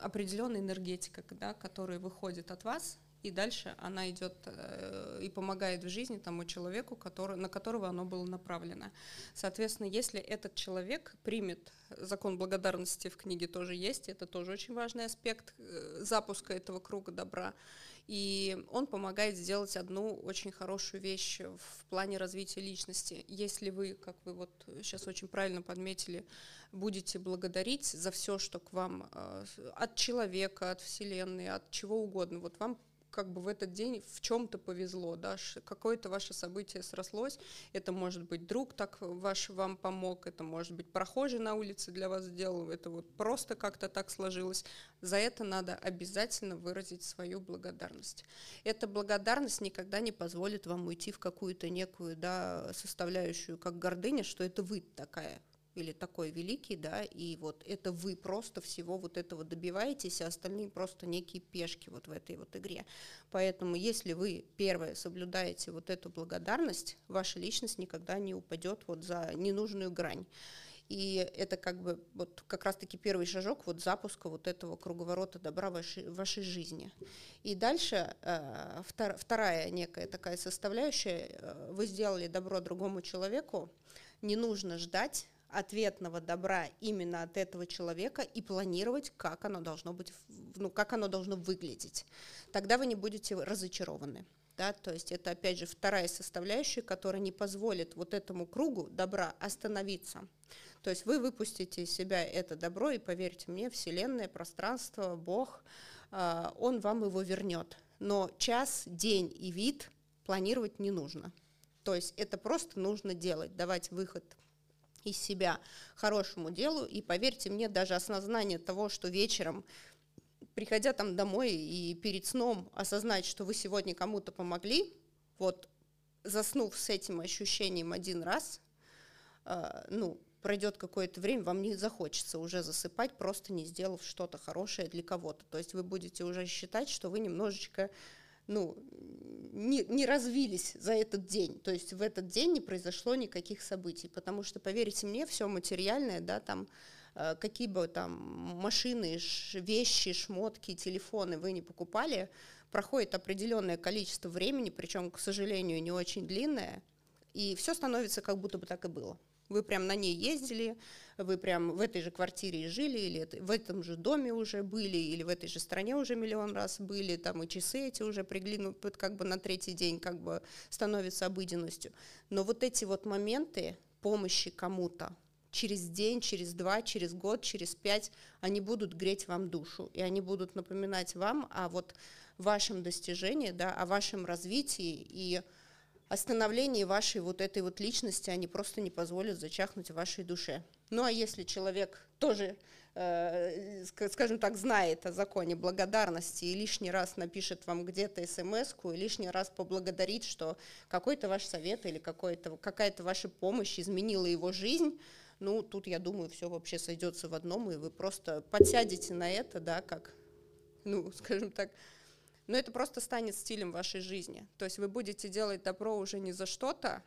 определенная энергетика, да, которая выходит от вас, и дальше она идет э, и помогает в жизни тому человеку, который, на которого оно было направлено. Соответственно, если этот человек примет закон благодарности в книге тоже есть, это тоже очень важный аспект э, запуска этого круга добра. И он помогает сделать одну очень хорошую вещь в плане развития личности. Если вы, как вы вот сейчас очень правильно подметили, будете благодарить за все, что к вам э, от человека, от Вселенной, от чего угодно, вот вам как бы в этот день в чем-то повезло, да, какое-то ваше событие срослось, это может быть друг так ваш вам помог, это может быть прохожий на улице для вас сделал, это вот просто как-то так сложилось. За это надо обязательно выразить свою благодарность. Эта благодарность никогда не позволит вам уйти в какую-то некую да, составляющую, как гордыня, что это вы такая, или такой великий, да, и вот это вы просто всего вот этого добиваетесь, а остальные просто некие пешки вот в этой вот игре. Поэтому если вы первое соблюдаете вот эту благодарность, ваша личность никогда не упадет вот за ненужную грань. И это как бы вот как раз-таки первый шажок вот запуска вот этого круговорота добра в вашей, в вашей жизни. И дальше э, втор, вторая некая такая составляющая, э, вы сделали добро другому человеку, не нужно ждать ответного добра именно от этого человека и планировать, как оно должно быть, ну, как оно должно выглядеть. Тогда вы не будете разочарованы. Да, то есть это, опять же, вторая составляющая, которая не позволит вот этому кругу добра остановиться. То есть вы выпустите из себя это добро, и поверьте мне, Вселенная, пространство, Бог, а, Он вам его вернет. Но час, день и вид планировать не нужно. То есть это просто нужно делать, давать выход из себя хорошему делу. И поверьте мне, даже осознание того, что вечером, приходя там домой и перед сном осознать, что вы сегодня кому-то помогли, вот заснув с этим ощущением один раз, э, ну, пройдет какое-то время, вам не захочется уже засыпать, просто не сделав что-то хорошее для кого-то. То есть вы будете уже считать, что вы немножечко ну, не, не развились за этот день. То есть в этот день не произошло никаких событий, потому что, поверьте мне, все материальное, да, там, э, какие бы там машины, вещи, шмотки, телефоны вы не покупали, проходит определенное количество времени, причем, к сожалению, не очень длинное, и все становится как будто бы так и было. Вы прям на ней ездили, вы прям в этой же квартире жили, или в этом же доме уже были, или в этой же стране уже миллион раз были, там и часы эти уже приглинут, как бы на третий день как бы становится обыденностью. Но вот эти вот моменты помощи кому-то, через день, через два, через год, через пять, они будут греть вам душу, и они будут напоминать вам о вот вашем достижении, да, о вашем развитии, и о становлении вашей вот этой вот личности, они просто не позволят зачахнуть в вашей душе. Ну а если человек тоже, э, скажем так, знает о законе благодарности и лишний раз напишет вам где-то смс и лишний раз поблагодарит, что какой-то ваш совет или какая-то ваша помощь изменила его жизнь, ну тут, я думаю, все вообще сойдется в одном, и вы просто подсядете на это, да, как, ну, скажем так, но это просто станет стилем вашей жизни. То есть вы будете делать добро уже не за что-то,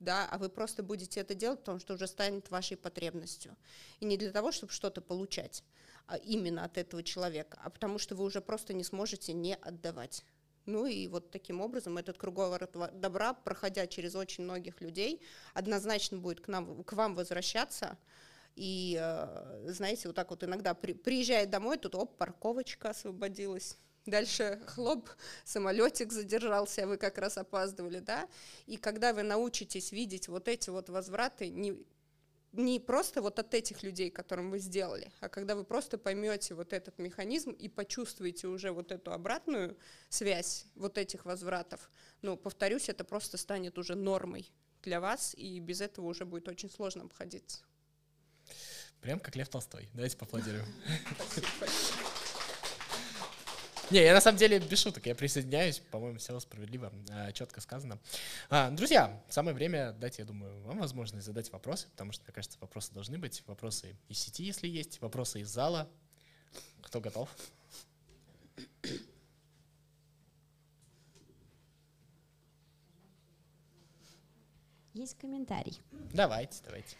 да, а вы просто будете это делать, потому что уже станет вашей потребностью. И не для того, чтобы что-то получать а именно от этого человека, а потому что вы уже просто не сможете не отдавать. Ну и вот таким образом этот круговорот добра, проходя через очень многих людей, однозначно будет к, нам, к вам возвращаться. И, э, знаете, вот так вот иногда при, приезжает домой, тут оп, парковочка освободилась, Дальше хлоп, самолетик задержался, вы как раз опаздывали, да? И когда вы научитесь видеть вот эти вот возвраты, не, не просто вот от этих людей, которым вы сделали, а когда вы просто поймете вот этот механизм и почувствуете уже вот эту обратную связь вот этих возвратов, ну, повторюсь, это просто станет уже нормой для вас, и без этого уже будет очень сложно обходиться. Прям как Лев Толстой. Давайте поаплодируем. Спасибо. Не, я на самом деле без шуток, я присоединяюсь, по-моему, все справедливо, а, четко сказано. А, друзья, самое время дать, я думаю, вам возможность задать вопросы, потому что, мне кажется, вопросы должны быть, вопросы из сети, если есть, вопросы из зала. Кто готов? Есть комментарий. Давайте, давайте.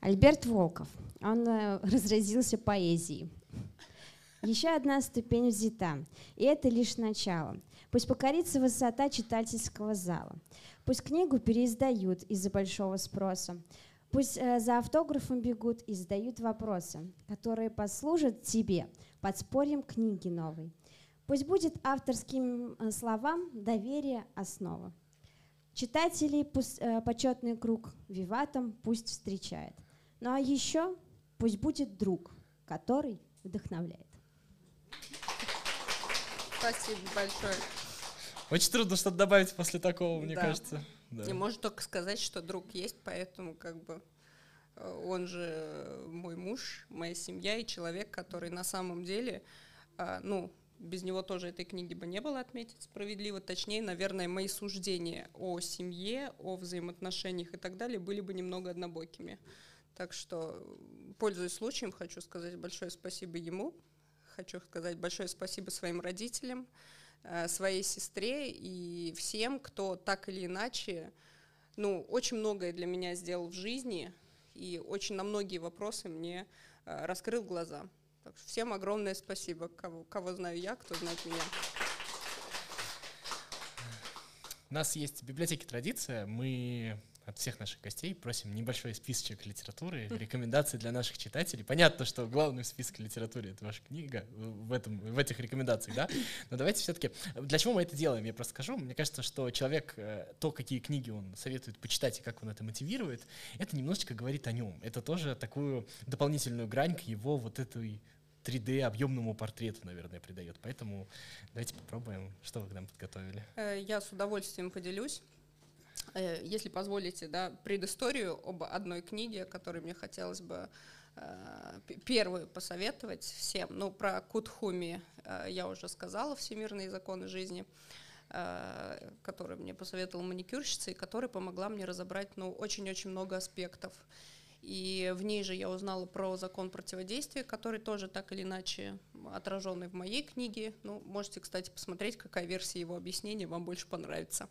Альберт Волков. Он э, разразился поэзией. Еще одна ступень взята, и это лишь начало. Пусть покорится высота читательского зала. Пусть книгу переиздают из-за большого спроса. Пусть э, за автографом бегут и задают вопросы, которые послужат тебе подспорьем книги новой. Пусть будет авторским э, словам доверие основа. Читателей пусть, э, почетный круг виватом пусть встречает. Ну а еще пусть будет друг, который вдохновляет. Спасибо большое. Очень трудно что-то добавить после такого, мне да. кажется. Да. Не можно только сказать, что друг есть, поэтому как бы э, он же мой муж, моя семья и человек, который на самом деле, э, ну, без него тоже этой книги бы не было отметить справедливо. Точнее, наверное, мои суждения о семье, о взаимоотношениях и так далее были бы немного однобокими. Так что, пользуясь случаем, хочу сказать большое спасибо ему, Хочу сказать большое спасибо своим родителям, э, своей сестре и всем, кто так или иначе, ну, очень многое для меня сделал в жизни и очень на многие вопросы мне э, раскрыл глаза. Так что всем огромное спасибо, кого, кого знаю я, кто знает меня. У нас есть в библиотеке традиция. Мы от всех наших гостей просим небольшой списочек литературы, рекомендаций для наших читателей. Понятно, что главный список литературы — это ваша книга в, этом, в этих рекомендациях, да? Но давайте все-таки... Для чего мы это делаем? Я просто скажу. Мне кажется, что человек, э, то, какие книги он советует почитать и как он это мотивирует, это немножечко говорит о нем. Это тоже такую дополнительную грань к его вот этой 3D объемному портрету, наверное, придает. Поэтому давайте попробуем, что вы к нам подготовили. Э, я с удовольствием поделюсь. Э, если позволите, да, предысторию об одной книге, которую мне хотелось бы э, первую посоветовать всем. Ну, про Кутхуми я уже сказала, «Всемирные законы жизни», который мне посоветовала маникюрщица, и которая помогла мне разобрать ну, очень-очень много аспектов. И в ней же я узнала про закон противодействия, который тоже так или иначе отраженный в моей книге. Ну, можете, кстати, посмотреть, какая версия его объяснения вам больше понравится.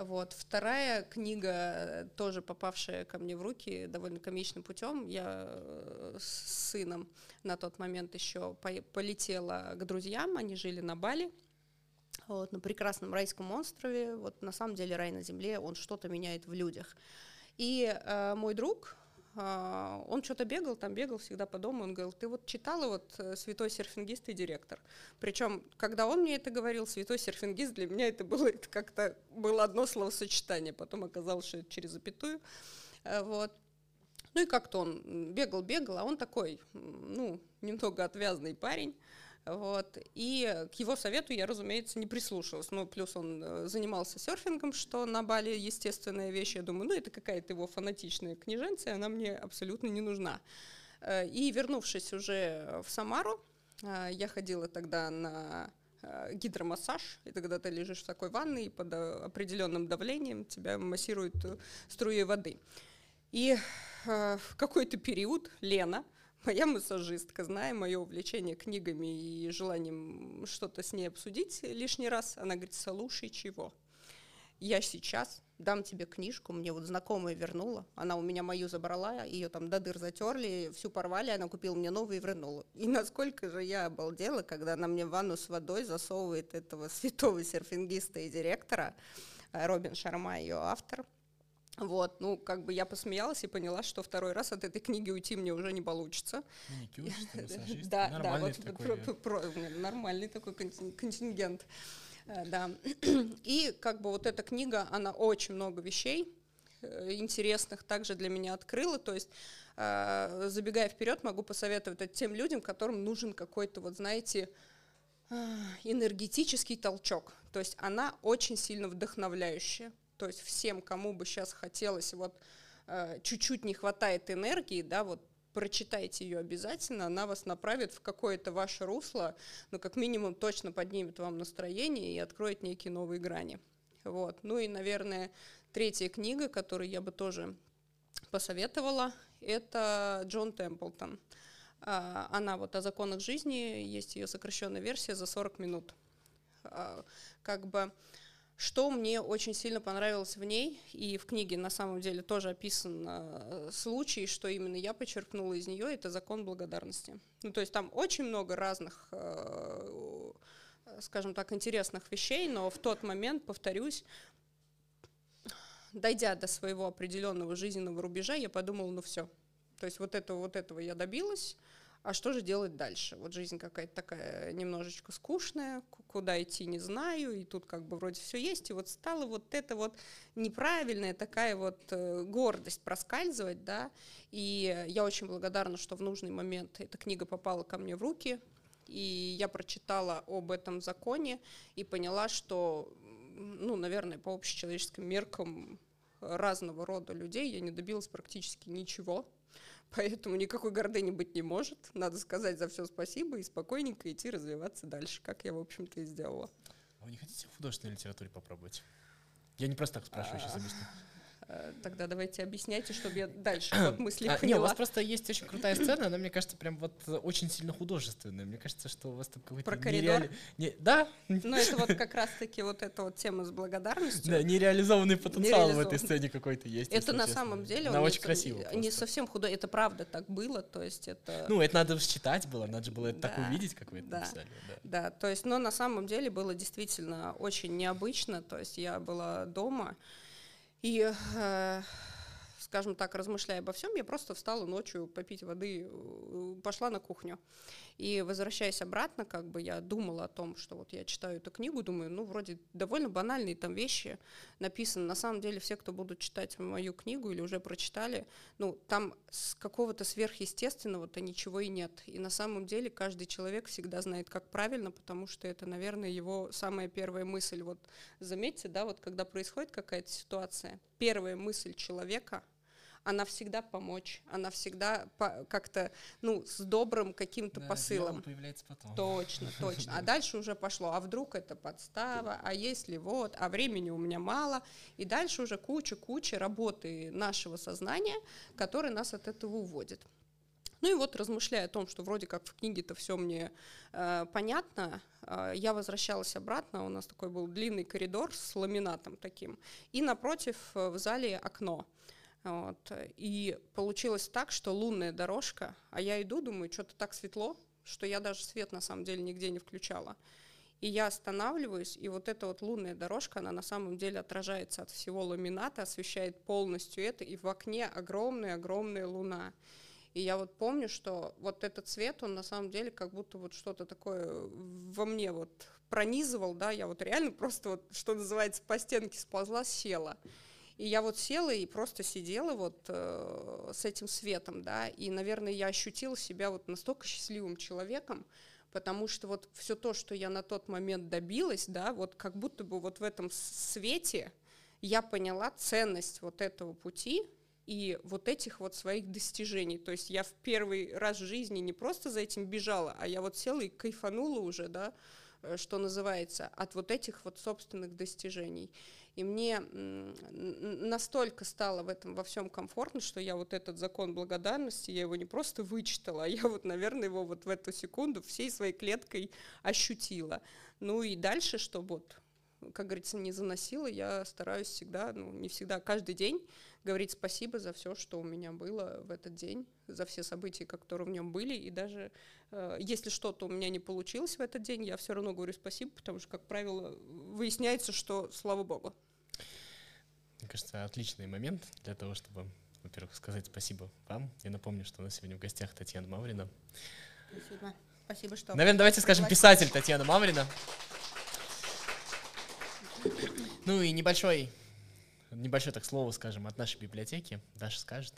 Вот. Вторая книга, тоже попавшая ко мне в руки довольно комичным путем. Я э, с сыном на тот момент еще полетела к друзьям, они жили на Бали, вот, на прекрасном райском острове. Вот на самом деле рай на земле, он что-то меняет в людях. И э, мой друг, он что-то бегал, там бегал всегда по дому, он говорил, ты вот читала вот э, «Святой серфингист и директор». Причем, когда он мне это говорил, «Святой серфингист», для меня это было это как-то было одно словосочетание, потом оказалось, что это через запятую. Э, вот. Ну и как-то он бегал-бегал, а он такой, ну, немного отвязный парень, вот. И к его совету я, разумеется, не прислушалась. Ну, плюс он э, занимался серфингом, что на Бали естественная вещь. Я думаю, ну, это какая-то его фанатичная книженция, она мне абсолютно не нужна. Э, и вернувшись уже в Самару, э, я ходила тогда на гидромассаж, и тогда ты лежишь в такой ванной, и под определенным давлением тебя массируют струи воды. И в какой-то период Лена, Моя массажистка, зная мое увлечение книгами и желанием что-то с ней обсудить лишний раз, она говорит, слушай, чего? Я сейчас дам тебе книжку, мне вот знакомая вернула, она у меня мою забрала, ее там до дыр затерли, всю порвали, она купила мне новую и вернула. И насколько же я обалдела, когда она мне в ванну с водой засовывает этого святого серфингиста и директора, Робин Шарма, ее автор, вот, ну, как бы я посмеялась и поняла, что второй раз от этой книги уйти мне уже не получится. Да, да, вот нормальный такой контингент. Э, да. И как бы вот эта книга, она очень много вещей э, интересных также для меня открыла. То есть, э, забегая вперед, могу посоветовать это тем людям, которым нужен какой-то, вот знаете, энергетический толчок. То есть она очень сильно вдохновляющая. То есть всем, кому бы сейчас хотелось, вот э, чуть-чуть не хватает энергии, да, вот прочитайте ее обязательно, она вас направит в какое-то ваше русло, но как минимум точно поднимет вам настроение и откроет некие новые грани. Вот. Ну и, наверное, третья книга, которую я бы тоже посоветовала, это Джон Темплтон. А, она вот о законах жизни, есть ее сокращенная версия за 40 минут. А, как бы что мне очень сильно понравилось в ней, и в книге на самом деле тоже описан э, случай, что именно я почерпнула из нее, это закон благодарности. Ну, то есть там очень много разных, э, скажем так, интересных вещей, но в тот момент, повторюсь, дойдя до своего определенного жизненного рубежа, я подумала, ну все. То есть вот этого, вот этого я добилась, а что же делать дальше? Вот жизнь какая-то такая немножечко скучная, куда идти не знаю, и тут как бы вроде все есть, и вот стала вот эта вот неправильная такая вот э, гордость проскальзывать, да, и я очень благодарна, что в нужный момент эта книга попала ко мне в руки, и я прочитала об этом законе и поняла, что, ну, наверное, по общечеловеческим меркам разного рода людей я не добилась практически ничего, Поэтому никакой гордыни быть не может. Надо сказать за все спасибо и спокойненько идти развиваться дальше, как я, в общем-то, и сделала. А вы не хотите в художественной литературе попробовать? Я не просто так спрашиваю, сейчас объясню. Э, тогда давайте объясняйте, чтобы я дальше вот мысли а, поняла. Не, у вас просто есть очень крутая сцена, она, мне кажется, прям вот очень сильно художественная. Мне кажется, что у вас там какой-то Про коридор? Не... Да. Ну, это вот как раз-таки вот эта вот тема с благодарностью. Да, нереализованный потенциал в этой сцене какой-то есть. Это на самом деле... Она очень красиво Не совсем худой, это правда так было, то есть это... Ну, это надо считать было, надо же было это так увидеть, как вы это написали. Да, то есть, но на самом деле было действительно очень необычно, то есть я была дома, и э, скажем так, размышляя обо всем, я просто встала ночью попить воды, э, пошла на кухню. И возвращаясь обратно, как бы я думала о том, что вот я читаю эту книгу, думаю, ну, вроде довольно банальные там вещи написаны. На самом деле все, кто будут читать мою книгу или уже прочитали, ну, там с какого-то сверхъестественного-то ничего и нет. И на самом деле каждый человек всегда знает, как правильно, потому что это, наверное, его самая первая мысль. Вот заметьте, да, вот когда происходит какая-то ситуация, первая мысль человека — она всегда помочь, она всегда по- как-то, ну, с добрым каким-то Да, посылом. появляется потом. Точно, точно. А дальше уже пошло. А вдруг это подстава? А если вот? А времени у меня мало? И дальше уже куча-куча работы нашего сознания, который нас от этого уводит. Ну и вот размышляя о том, что вроде как в книге-то все мне э, понятно, э, я возвращалась обратно, у нас такой был длинный коридор с ламинатом таким, и напротив э, в зале окно. Вот. И получилось так, что лунная дорожка, а я иду, думаю, что-то так светло, что я даже свет на самом деле нигде не включала. И я останавливаюсь, и вот эта вот лунная дорожка, она на самом деле отражается от всего ламината, освещает полностью это, и в окне огромная-огромная луна. И я вот помню, что вот этот цвет, он на самом деле как будто вот что-то такое во мне вот пронизывал, да, я вот реально просто вот, что называется, по стенке сползла, села. И я вот села и просто сидела вот э, с этим светом, да, и, наверное, я ощутила себя вот настолько счастливым человеком, потому что вот все то, что я на тот момент добилась, да, вот как будто бы вот в этом свете я поняла ценность вот этого пути, и вот этих вот своих достижений. То есть я в первый раз в жизни не просто за этим бежала, а я вот села и кайфанула уже, да, э, что называется, от вот этих вот собственных достижений. И мне настолько стало в этом во всем комфортно, что я вот этот закон благодарности, я его не просто вычитала, а я вот, наверное, его вот в эту секунду всей своей клеткой ощутила. Ну и дальше, чтобы вот как говорится, не заносила, я стараюсь всегда, ну, не всегда, каждый день говорить спасибо за все, что у меня было в этот день, за все события, которые в нем были, и даже э, если что-то у меня не получилось в этот день, я все равно говорю спасибо, потому что, как правило, выясняется, что слава богу. Мне кажется, отличный момент для того, чтобы, во-первых, сказать спасибо вам. Я напомню, что у нас сегодня в гостях Татьяна Маврина. Спасибо. Спасибо, что... Наверное, давайте скажем писатель Татьяна Маврина. Ну и небольшой, небольшое так слово, скажем, от нашей библиотеки. Даша скажет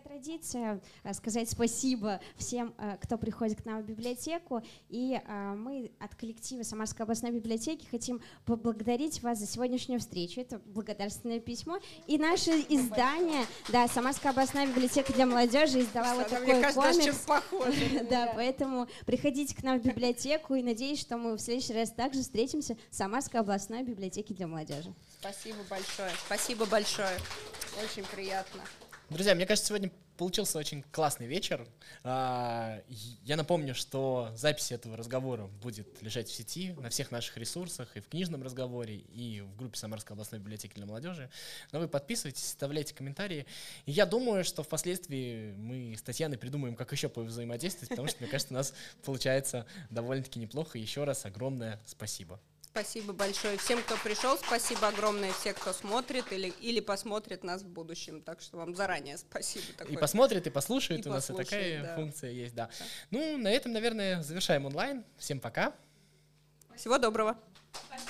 традиция э, сказать спасибо всем, э, кто приходит к нам в библиотеку. И э, мы от коллектива Самарской областной библиотеки хотим поблагодарить вас за сегодняшнюю встречу. Это благодарственное письмо. И наше издание, да, Самарская областная библиотека для молодежи издала вот такой мне кажется, комикс. Да, поэтому приходите к нам в библиотеку и надеюсь, что мы в следующий раз также встретимся в Самарской областной библиотеке для молодежи. Спасибо большое. Спасибо большое. Очень приятно. Друзья, мне кажется, сегодня получился очень классный вечер. А, я напомню, что запись этого разговора будет лежать в сети на всех наших ресурсах, и в книжном разговоре, и в группе Самарской областной библиотеки для молодежи. Но вы подписывайтесь, оставляйте комментарии. И я думаю, что впоследствии мы с Татьяной придумаем, как еще повзаимодействовать, потому что, мне кажется, у нас получается довольно-таки неплохо. Еще раз огромное спасибо. Спасибо большое всем, кто пришел. Спасибо огромное всем, кто смотрит или, или посмотрит нас в будущем. Так что вам заранее спасибо. Такое. И посмотрит, и послушает. И У нас и такая да. функция есть, да. да. Ну, на этом, наверное, завершаем онлайн. Всем пока. Всего доброго. Спасибо.